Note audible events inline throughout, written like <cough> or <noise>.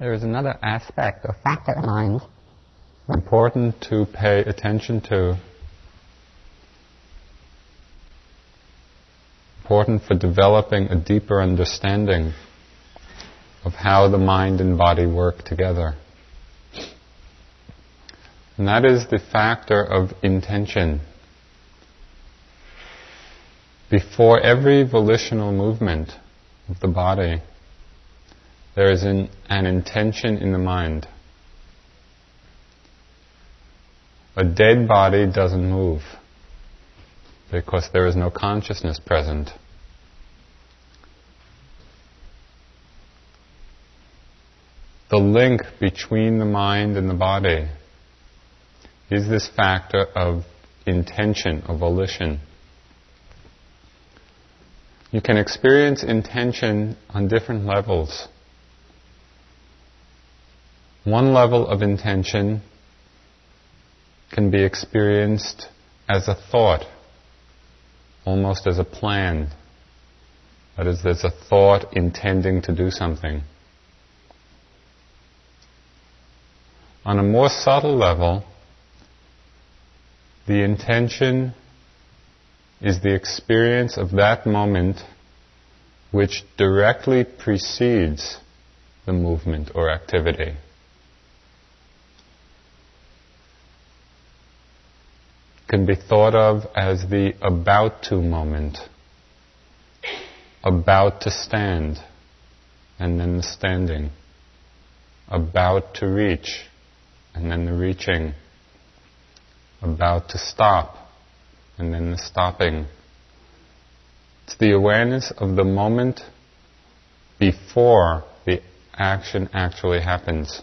There is another aspect or factor of mind important to pay attention to. Important for developing a deeper understanding of how the mind and body work together. And that is the factor of intention. Before every volitional movement of the body, there is an, an intention in the mind. A dead body doesn't move because there is no consciousness present. The link between the mind and the body is this factor of intention, of volition. You can experience intention on different levels. One level of intention can be experienced as a thought, almost as a plan. That is, there's a thought intending to do something. On a more subtle level, the intention is the experience of that moment which directly precedes the movement or activity. Can be thought of as the about to moment, about to stand, and then the standing, about to reach, and then the reaching, about to stop, and then the stopping. It's the awareness of the moment before the action actually happens.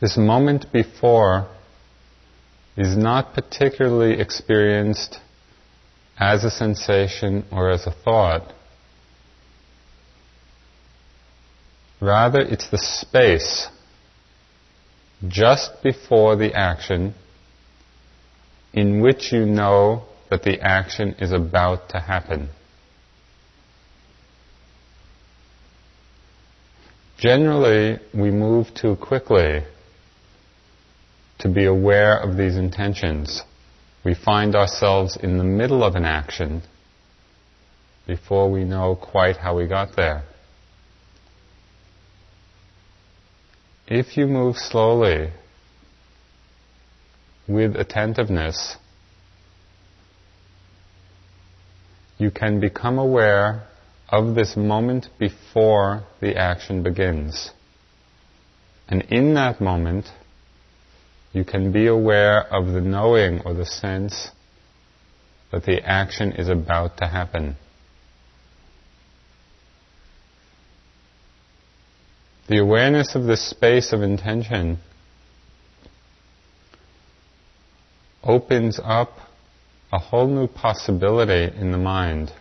This moment before is not particularly experienced as a sensation or as a thought. Rather, it's the space just before the action in which you know that the action is about to happen. Generally, we move too quickly to be aware of these intentions. We find ourselves in the middle of an action before we know quite how we got there. If you move slowly with attentiveness, you can become aware of this moment before the action begins. And in that moment, you can be aware of the knowing or the sense that the action is about to happen. The awareness of the space of intention opens up a whole new possibility in the mind.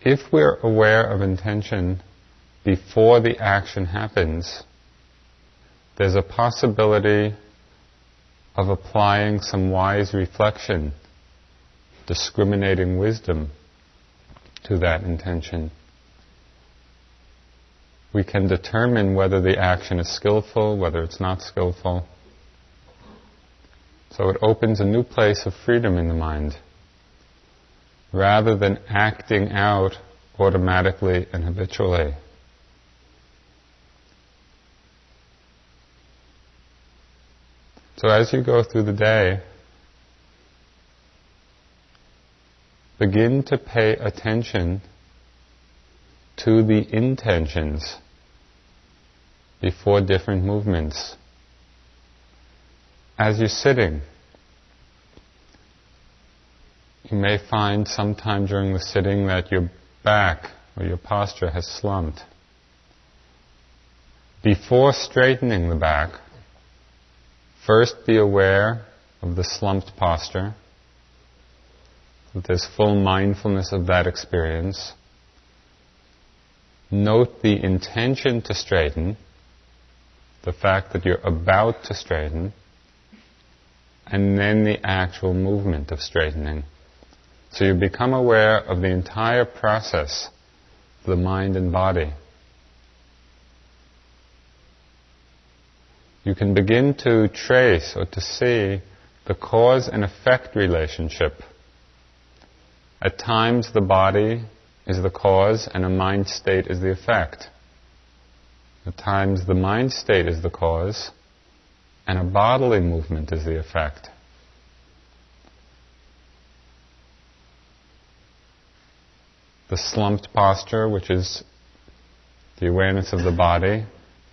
If we're aware of intention before the action happens, there's a possibility of applying some wise reflection, discriminating wisdom to that intention. We can determine whether the action is skillful, whether it's not skillful. So it opens a new place of freedom in the mind. Rather than acting out automatically and habitually. So as you go through the day, begin to pay attention to the intentions before different movements. As you're sitting, you may find sometime during the sitting that your back or your posture has slumped. Before straightening the back, First, be aware of the slumped posture, that there's full mindfulness of that experience. Note the intention to straighten, the fact that you're about to straighten, and then the actual movement of straightening. So you become aware of the entire process the mind and body. You can begin to trace or to see the cause and effect relationship. At times the body is the cause and a mind state is the effect. At times the mind state is the cause and a bodily movement is the effect. The slumped posture, which is the awareness of the body,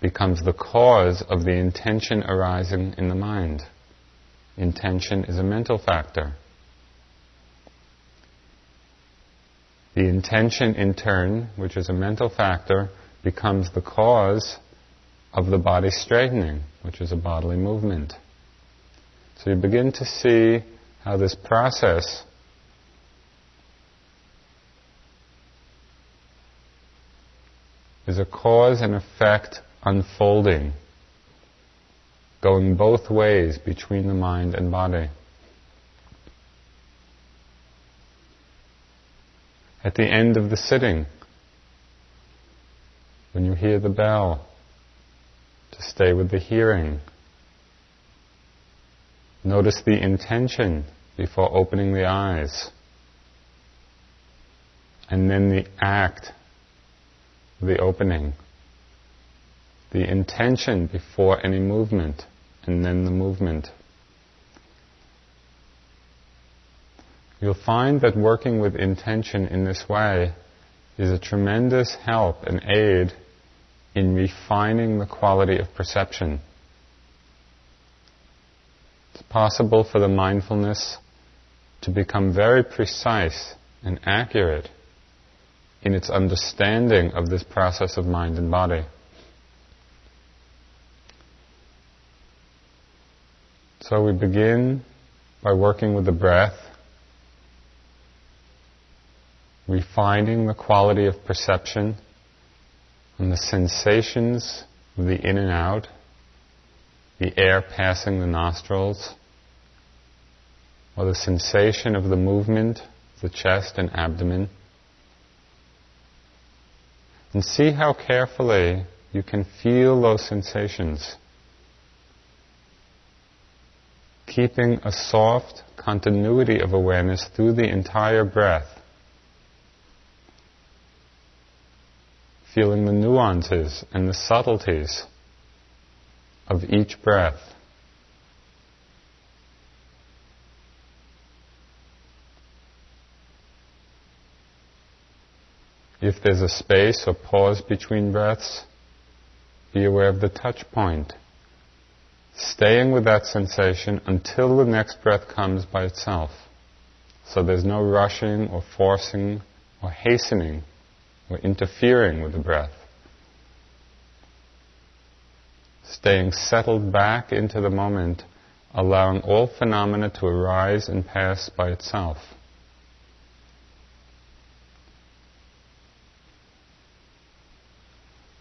becomes the cause of the intention arising in the mind. Intention is a mental factor. The intention, in turn, which is a mental factor, becomes the cause of the body straightening, which is a bodily movement. So you begin to see how this process is a cause and effect unfolding, going both ways between the mind and body. At the end of the sitting, when you hear the bell, to stay with the hearing. Notice the intention before opening the eyes. And then the act, the opening the intention before any movement, and then the movement. You'll find that working with intention in this way is a tremendous help and aid in refining the quality of perception. It's possible for the mindfulness to become very precise and accurate in its understanding of this process of mind and body. So we begin by working with the breath, refining the quality of perception and the sensations of the in and out, the air passing the nostrils, or the sensation of the movement of the chest and abdomen. And see how carefully you can feel those sensations keeping a soft continuity of awareness through the entire breath. Feeling the nuances and the subtleties of each breath. If there's a space or pause between breaths, be aware of the touch point staying with that sensation until the next breath comes by itself. So there's no rushing or forcing or hastening or interfering with the breath. Staying settled back into the moment, allowing all phenomena to arise and pass by itself.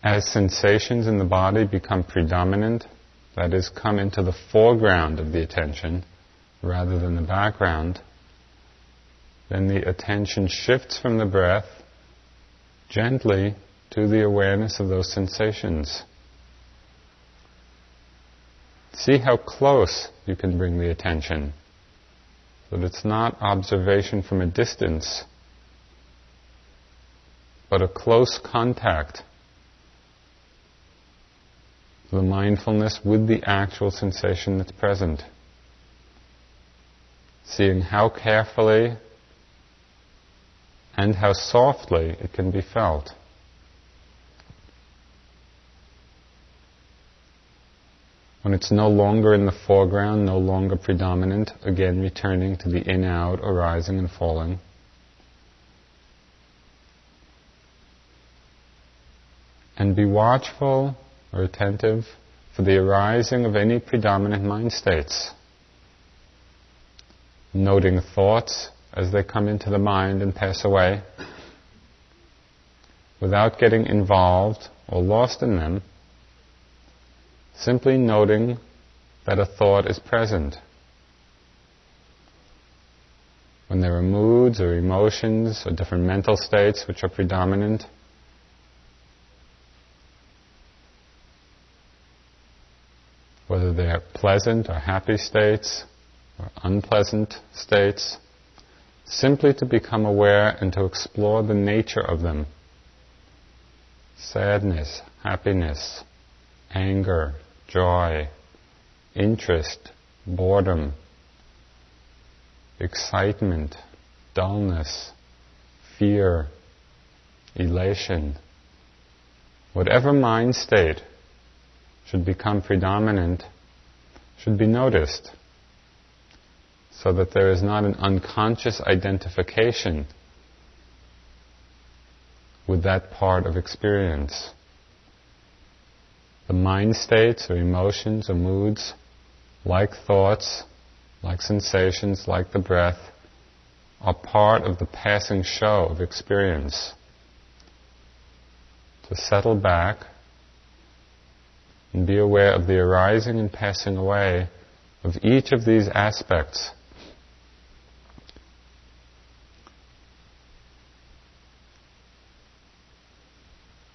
As sensations in the body become predominant, that is, come into the foreground of the attention rather than the background, then the attention shifts from the breath gently to the awareness of those sensations. See how close you can bring the attention, that it's not observation from a distance, but a close contact the mindfulness with the actual sensation that's present. Seeing how carefully and how softly it can be felt. When it's no longer in the foreground, no longer predominant, again returning to the in out, arising and falling. And be watchful or attentive for the arising of any predominant mind states. Noting thoughts as they come into the mind and pass away, without getting involved or lost in them, simply noting that a thought is present. When there are moods or emotions or different mental states which are predominant, pleasant or happy states or unpleasant states, simply to become aware and to explore the nature of them. Sadness, happiness, anger, joy, interest, boredom, excitement, dullness, fear, elation, whatever mind state should become predominant should be noticed so that there is not an unconscious identification with that part of experience. The mind states or emotions or moods, like thoughts, like sensations, like the breath, are part of the passing show of experience. To settle back and be aware of the arising and passing away of each of these aspects.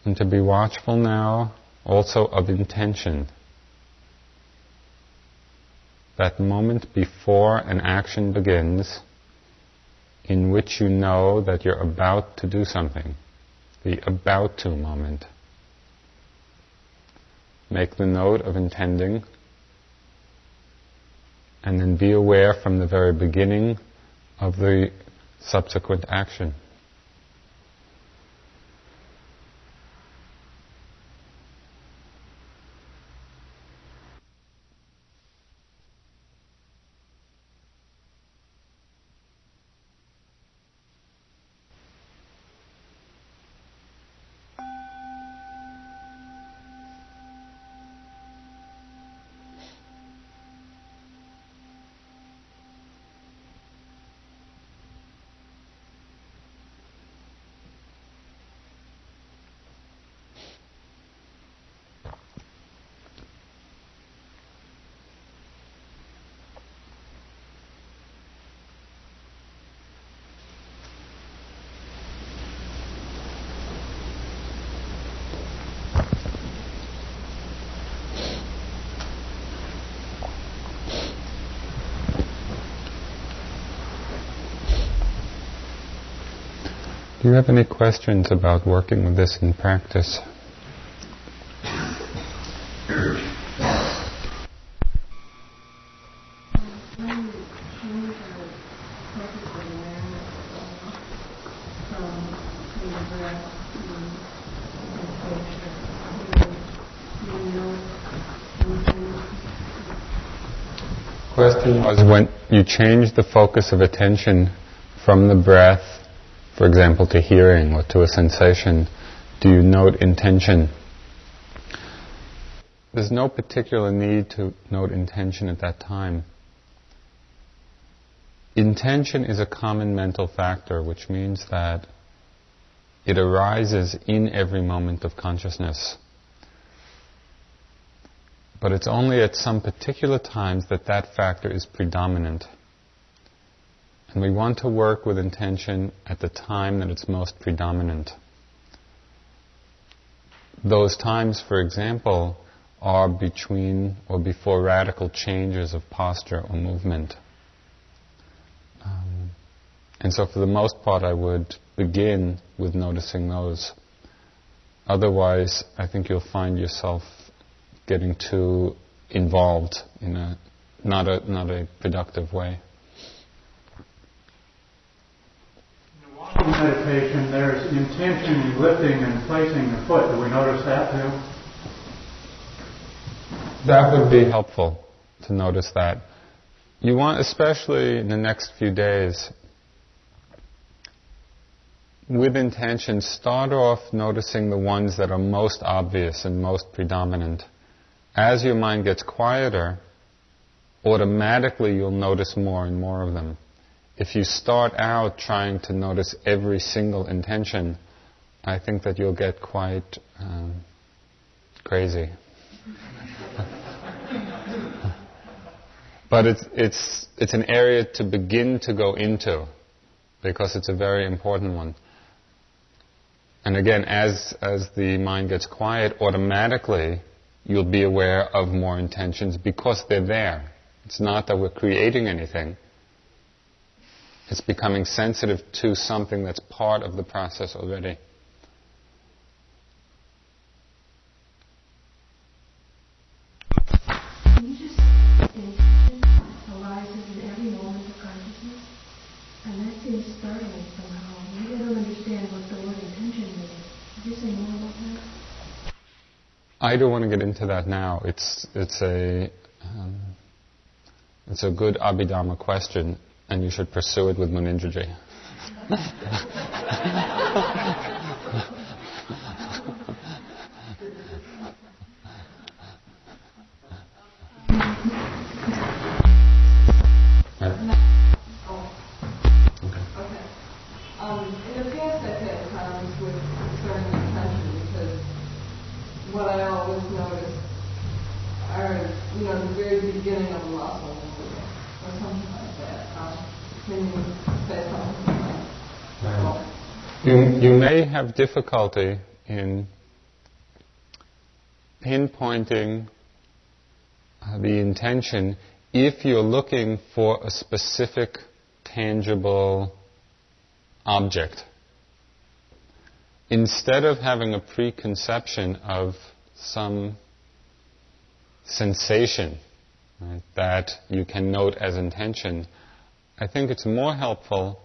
And to be watchful now also of intention. That moment before an action begins in which you know that you're about to do something. The about to moment. Make the note of intending and then be aware from the very beginning of the subsequent action. You have any questions about working with this in practice? Question was when you change the focus of attention from the breath for example, to hearing or to a sensation, do you note intention? There's no particular need to note intention at that time. Intention is a common mental factor, which means that it arises in every moment of consciousness. But it's only at some particular times that that factor is predominant. And we want to work with intention at the time that it's most predominant. Those times, for example, are between or before radical changes of posture or movement. Um, and so, for the most part, I would begin with noticing those. Otherwise, I think you'll find yourself getting too involved in a not a not a productive way. Meditation, there's intention in lifting and placing the foot. Do we notice that too? That would be helpful to notice that. You want, especially in the next few days, with intention, start off noticing the ones that are most obvious and most predominant. As your mind gets quieter, automatically you'll notice more and more of them if you start out trying to notice every single intention, I think that you'll get quite um, crazy. <laughs> but it's, it's, it's an area to begin to go into because it's a very important one. And again, as, as the mind gets quiet, automatically you'll be aware of more intentions because they're there. It's not that we're creating anything. It's becoming sensitive to something that's part of the process already. Can you just intention arises in every moment of consciousness? And that seems startling somehow. Maybe I don't understand what the word intention means. Could you say more about that? I don't want to get into that now. It's it's a um, it's a good Abhidharma question, and you should pursue it with Munindraji. <laughs> may have difficulty in pinpointing the intention if you're looking for a specific tangible object. Instead of having a preconception of some sensation right, that you can note as intention, I think it's more helpful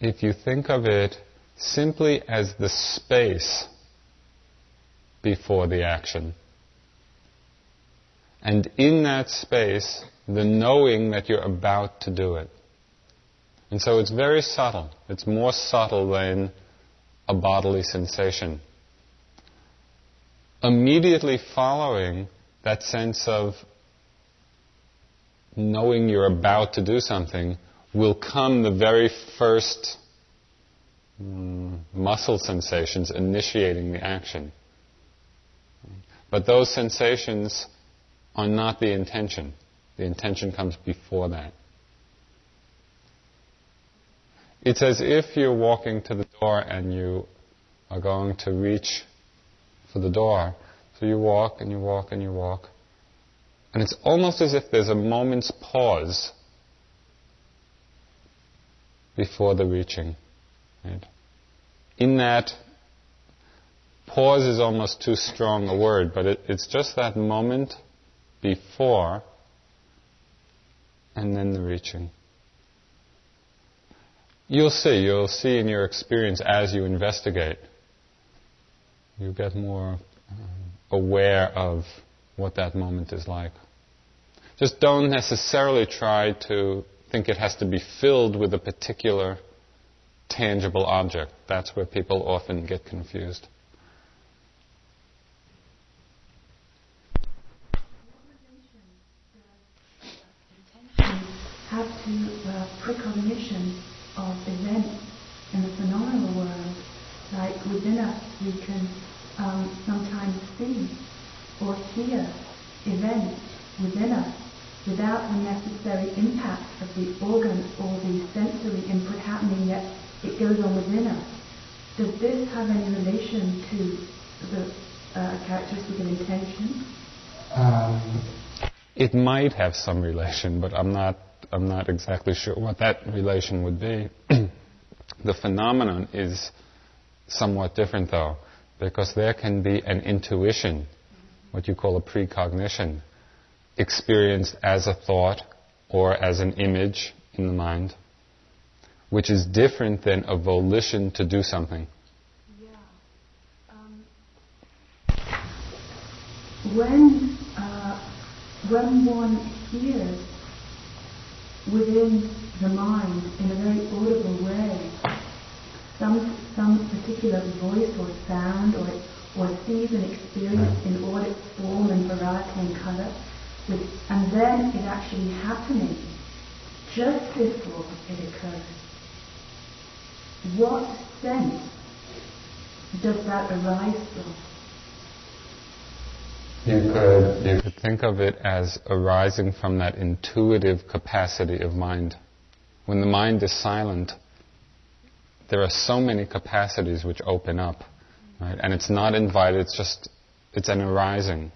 if you think of it simply as the space before the action. And in that space, the knowing that you're about to do it. And so it's very subtle. It's more subtle than a bodily sensation. Immediately following that sense of knowing you're about to do something will come the very first mm, muscle sensations initiating the action. But those sensations are not the intention. The intention comes before that. It's as if you're walking to the door and you are going to reach for the door. So you walk and you walk and you walk. And it's almost as if there's a moment's pause before the reaching. Right? In that, pause is almost too strong a word, but it, it's just that moment before and then the reaching. You'll see, you'll see in your experience as you investigate. You get more um, aware of what that moment is like. Just don't necessarily try to think it has to be filled with a particular tangible object. That's where people often get confused. have to uh, precognition of events in the phenomenal world. Like within us, we can um, sometimes see or hear events within us without the necessary impact of the organ or the sensory input happening, yet it goes on within us. Does this have any relation to the uh, characteristic of intention? Um, it might have some relation, but I'm not. I'm not exactly sure what that relation would be. <clears throat> the phenomenon is somewhat different, though, because there can be an intuition, what you call a precognition, experienced as a thought or as an image in the mind, which is different than a volition to do something. Yeah. Um, when uh, when one hears within the mind in a very audible way some some particular voice or sound or or sees and experience in all its form and variety and colour, with, and then it actually happening just before it occurs. What sense does that arise from? You could, you could think of it as arising from that intuitive capacity of mind. When the mind is silent, there are so many capacities which open up Right? And it's not invited, it's just, it's an arising.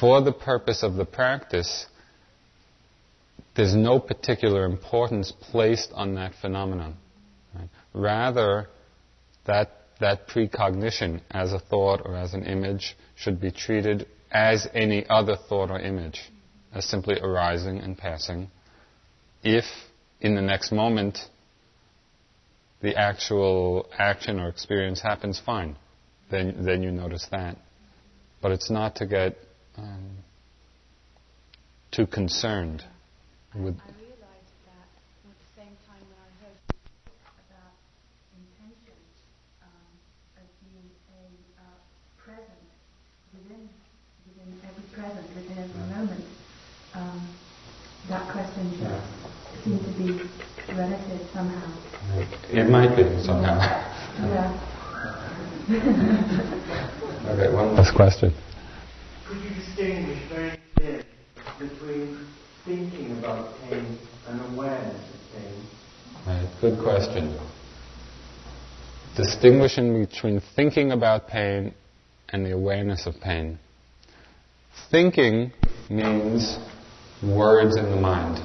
For the purpose of the practice, there's no particular importance placed on that phenomenon. Right? Rather, that, that precognition as a thought or as an image should be treated as any other thought or image, as simply arising and passing. If in the next moment the actual action or experience happens, fine. Then, then you notice that. But it's not to get um, too concerned with. I realized that at the same time when I heard about intention um, as being a uh, present within within every present, within every moment, um, that question seemed to be relative somehow. It might be somehow. Yeah. <laughs> okay, one last question. Distinguish very clearly between thinking about pain and awareness of pain? Right, good question. Distinguishing between thinking about pain and the awareness of pain. Thinking means words in the mind.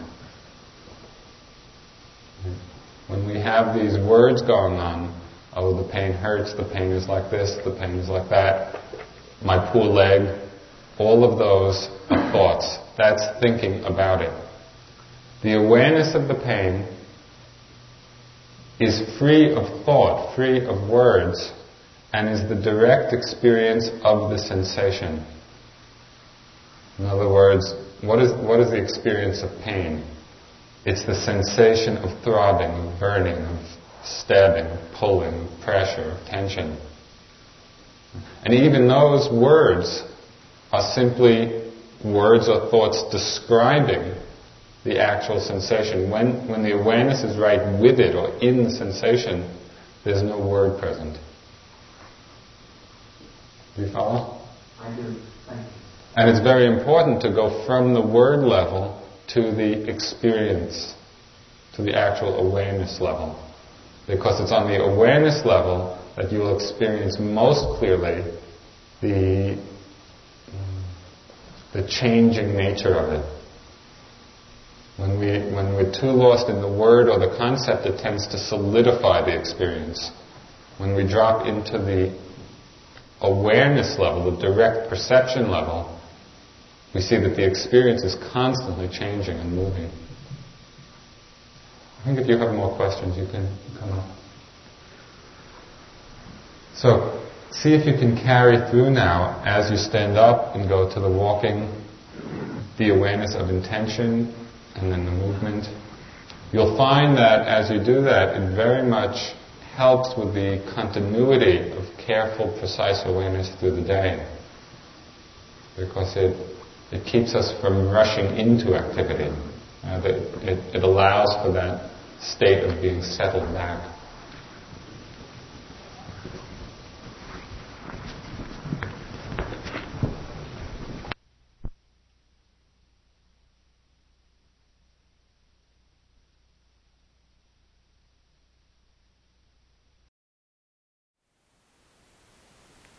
When we have these words going on, oh, the pain hurts, the pain is like this, the pain is like that, my poor leg, all of those thoughts. That's thinking about it. The awareness of the pain is free of thought, free of words, and is the direct experience of the sensation. In other words, what is, what is the experience of pain? It's the sensation of throbbing, of burning, of stabbing, of pulling, of pressure, of tension. And even those words are simply words or thoughts describing the actual sensation. When, when the awareness is right with it or in the sensation, there's no word present. Do you follow? I do. Thank you. And it's very important to go from the word level to the experience, to the actual awareness level. Because it's on the awareness level that you will experience most clearly the, the changing nature of it. When, we, when we're too lost in the word or the concept, it tends to solidify the experience. When we drop into the awareness level, the direct perception level, we see that the experience is constantly changing and moving. I think if you have more questions, you can come up. So, see if you can carry through now as you stand up and go to the walking, the awareness of intention and then the movement. You'll find that as you do that, it very much helps with the continuity of careful, precise awareness through the day. Because it, it keeps us from rushing into activity. Uh, it, it allows for that state of being settled back.